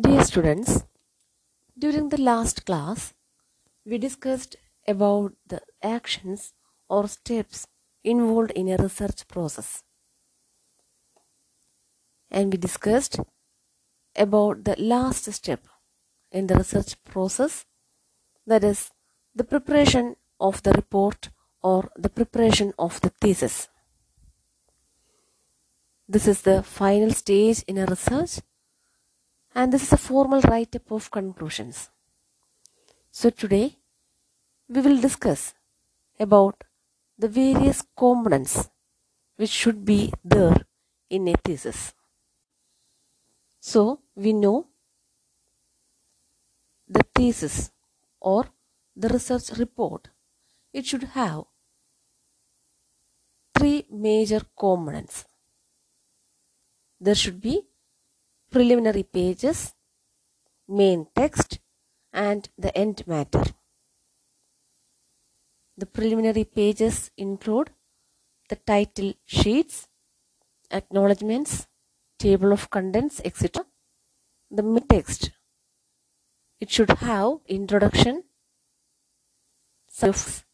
Dear students, during the last class, we discussed about the actions or steps involved in a research process. And we discussed about the last step in the research process, that is, the preparation of the report or the preparation of the thesis. This is the final stage in a research and this is a formal write up of conclusions. So, today we will discuss about the various components which should be there in a thesis. So, we know the thesis or the research report it should have three major components. There should be preliminary pages, main text, and the end matter. The preliminary pages include the title sheets, acknowledgements, table of contents, etc. The main text it should have introduction, of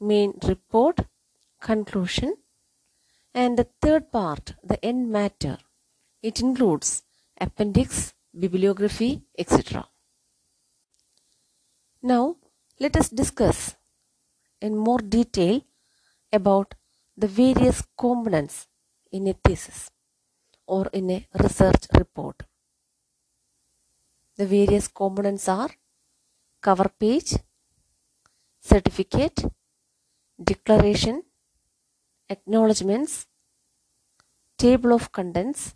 main report, conclusion, and the third part, the end matter, it includes appendix, bibliography, etc. Now, let us discuss in more detail about the various components in a thesis or in a research report. The various components are cover page, certificate, declaration, acknowledgements, table of contents,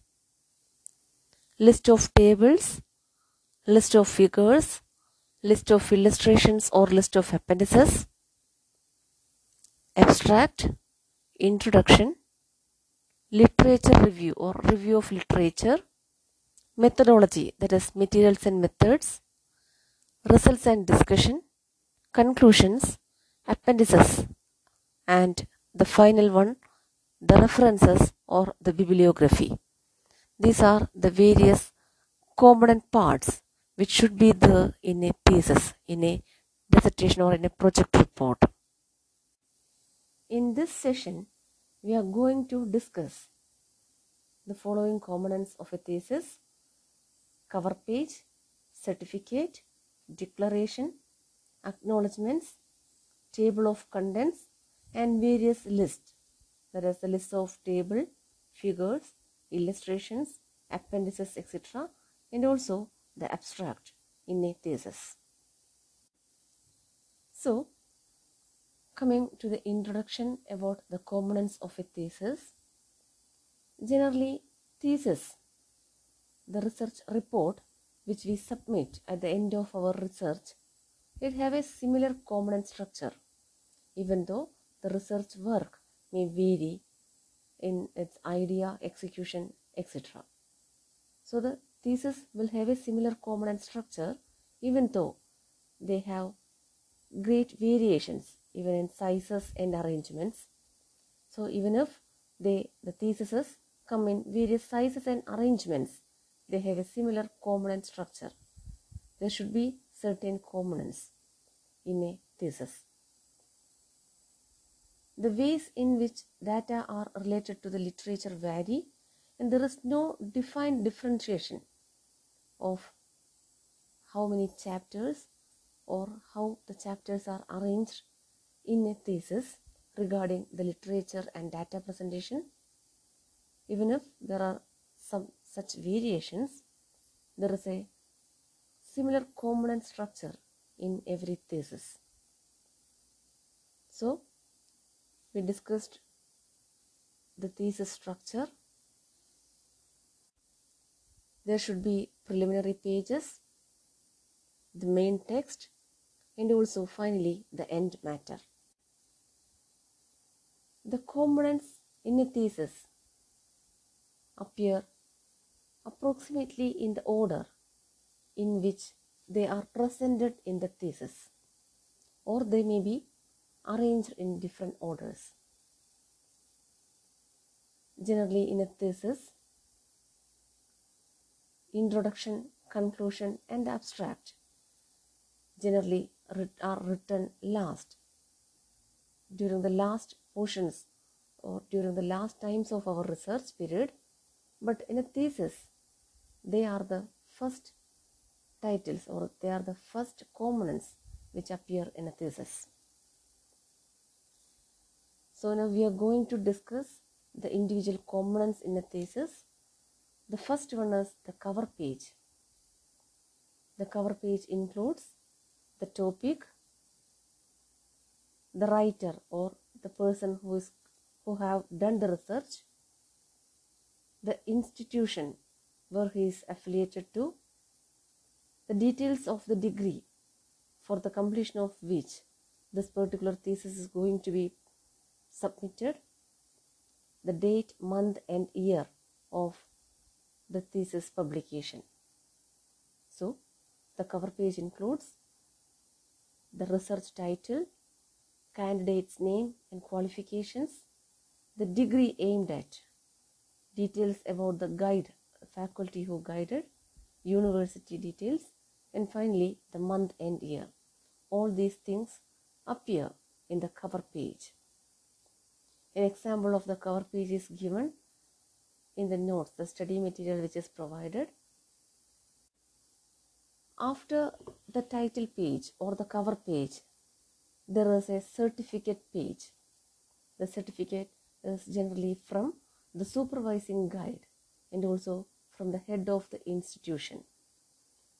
list of tables, list of figures, list of illustrations or list of appendices, abstract, introduction, literature review or review of literature, methodology that is materials and methods, results and discussion, conclusions, appendices, and the final one, the references or the bibliography. These are the various component parts which should be there in a thesis, in a dissertation or in a project report. In this session, we are going to discuss the following components of a thesis cover page, certificate, declaration, acknowledgements, table of contents, and various lists. That is the list of table, figures, illustrations, appendices, etc. and also the abstract in a thesis. So, coming to the introduction about the components of a thesis. Generally, thesis, the research report which we submit at the end of our research, it have a similar component structure, even though the research work may vary in its idea, execution, etc. So the thesis will have a similar component structure even though they have great variations even in sizes and arrangements. So even if they the theses come in various sizes and arrangements, they have a similar component structure. There should be certain components in a thesis. The ways in which data are related to the literature vary and there is no defined differentiation of how many chapters or how the chapters are arranged in a thesis regarding the literature and data presentation. Even if there are some such variations, there is a similar component structure in every thesis. So, we discussed the thesis structure. There should be preliminary pages, the main text, and also finally the end matter. The components in a thesis appear approximately in the order in which they are presented in the thesis, or they may be arranged in different orders. Generally, in a thesis, introduction, conclusion, and abstract generally are written last during the last portions or during the last times of our research period but in a thesis they are the first titles or they are the first components which appear in a thesis so now we are going to discuss the individual components in a thesis. The first one is the cover page. The cover page includes the topic the writer or the person who is who have done the research the institution where he is affiliated to the details of the degree for the completion of which this particular thesis is going to be submitted the date month and year of the thesis publication so the cover page includes the research title candidate's name and qualifications, the degree aimed at, details about the guide, faculty who guided, university details, and finally the month and year. All these things appear in the cover page. An example of the cover page is given in the notes, the study material which is provided. After the title page or the cover page, there is a certificate page. The certificate is generally from the supervising guide and also from the head of the institution.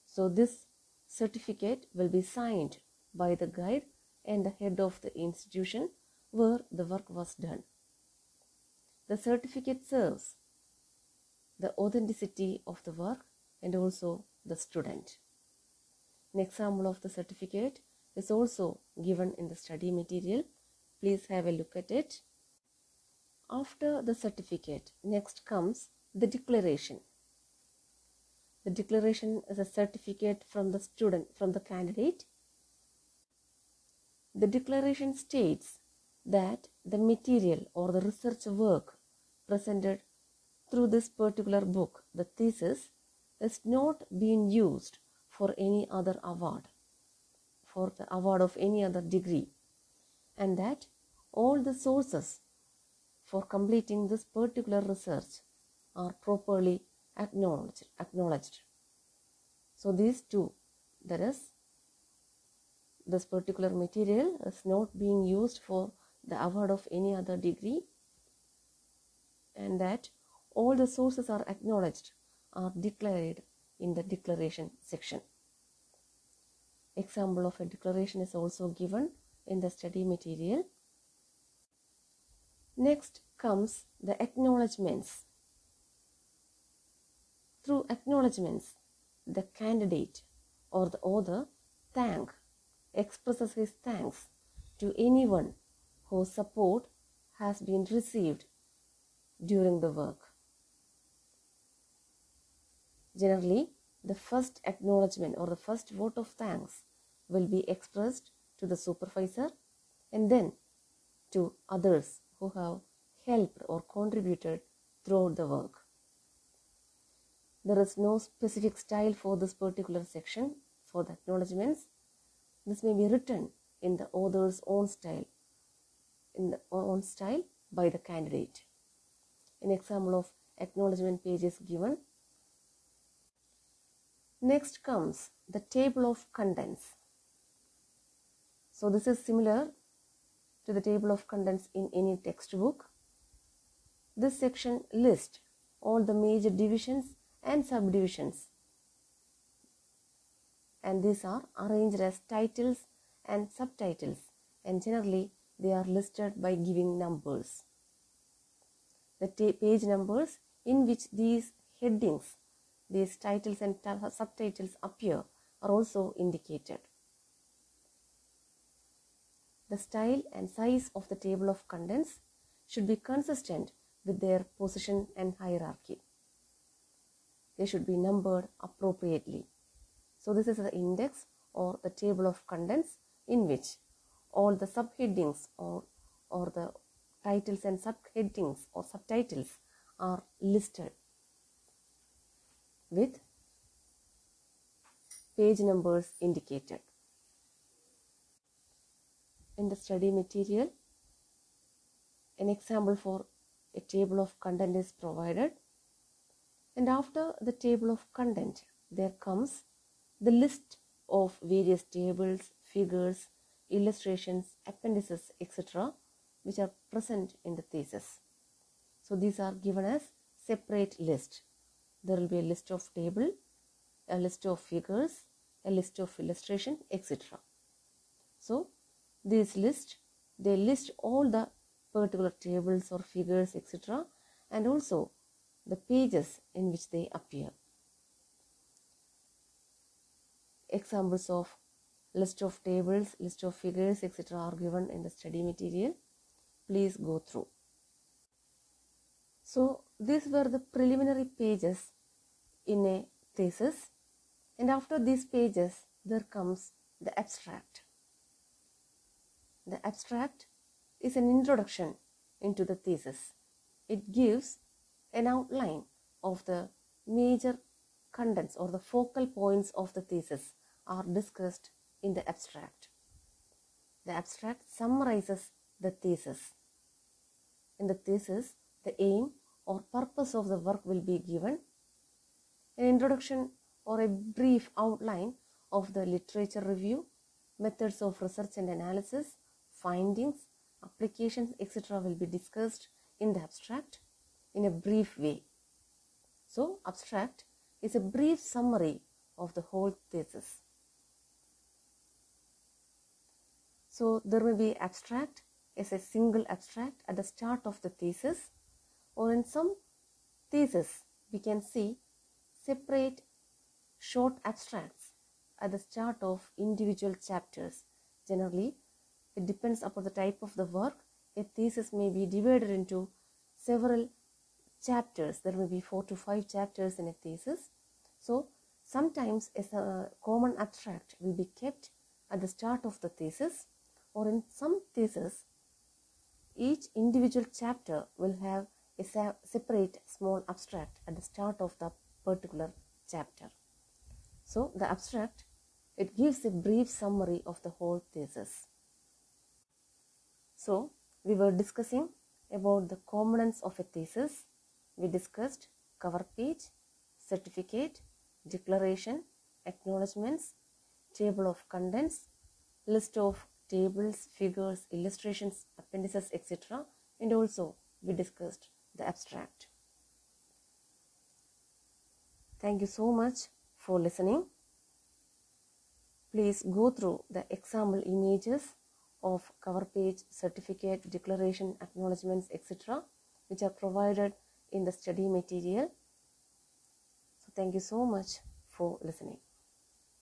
So, this certificate will be signed by the guide and the head of the institution where the work was done. The certificate serves the authenticity of the work and also the student. An example of the certificate is also given in the study material. Please have a look at it. After the certificate, next comes the declaration. The declaration is a certificate from the student, from the candidate. The declaration states that the material or the research work presented through this particular book, the thesis, is not being used for any other award for the award of any other degree. And that all the sources for completing this particular research are properly acknowledged acknowledged. So these two that is this particular material is not being used for the award of any other degree and that all the sources are acknowledged are declared in the declaration section Example of a declaration is also given in the study material. Next comes the acknowledgements. Through acknowledgements, the candidate or the author thank expresses his thanks to anyone whose support has been received during the work. Generally, the first acknowledgement or the first vote of thanks will be expressed to the supervisor and then to others who have helped or contributed throughout the work. There is no specific style for this particular section for the acknowledgements. This may be written in the author's own style, in the own style by the candidate. An example of acknowledgement page is given Next comes the table of contents. So this is similar to the table of contents in any textbook. This section lists all the major divisions and subdivisions and these are arranged as titles and subtitles and generally they are listed by giving numbers. The page numbers in which these headings these titles and subtitles appear are also indicated. The style and size of the table of contents should be consistent with their position and hierarchy. They should be numbered appropriately. So this is the index or the table of contents in which all the subheadings or, or the titles and subheadings or subtitles are listed with page numbers indicated. In the study material, an example for a table of content is provided and after the table of content there comes the list of various tables, figures, illustrations, appendices, etc., which are present in the thesis. So these are given as separate list. There will be a list of table, a list of figures, a list of illustration, etc. So this list, they list all the particular tables or figures, etc., and also the pages in which they appear. Examples of list of tables, list of figures, etc. are given in the study material. Please go through. So, these were the preliminary pages in a thesis, and after these pages, there comes the abstract. The abstract is an introduction into the thesis. It gives an outline of the major contents or the focal points of the thesis are discussed in the abstract. The abstract summarizes the thesis. In the thesis, the aim or purpose of the work will be given, an introduction or a brief outline of the literature review, methods of research and analysis, findings, applications, etc. will be discussed in the abstract in a brief way. So, abstract is a brief summary of the whole thesis. So, there may be abstract as a single abstract at the start of the thesis, or in some thesis, we can see separate short abstracts at the start of individual chapters. Generally, it depends upon the type of the work. A thesis may be divided into several chapters. There may be four to five chapters in a thesis. So, sometimes a uh, common abstract will be kept at the start of the thesis, or in some thesis, each individual chapter will have a separate small abstract at the start of the particular chapter. So, the abstract it gives a brief summary of the whole thesis. So, we were discussing about the components of a thesis. We discussed cover page, certificate, declaration, acknowledgements, table of contents, list of tables, figures, illustrations, appendices, etc. And also we discussed the abstract. Thank you so much for listening. Please go through the example images of cover page, certificate, declaration, acknowledgements, etc., which are provided in the study material. So, thank you so much for listening.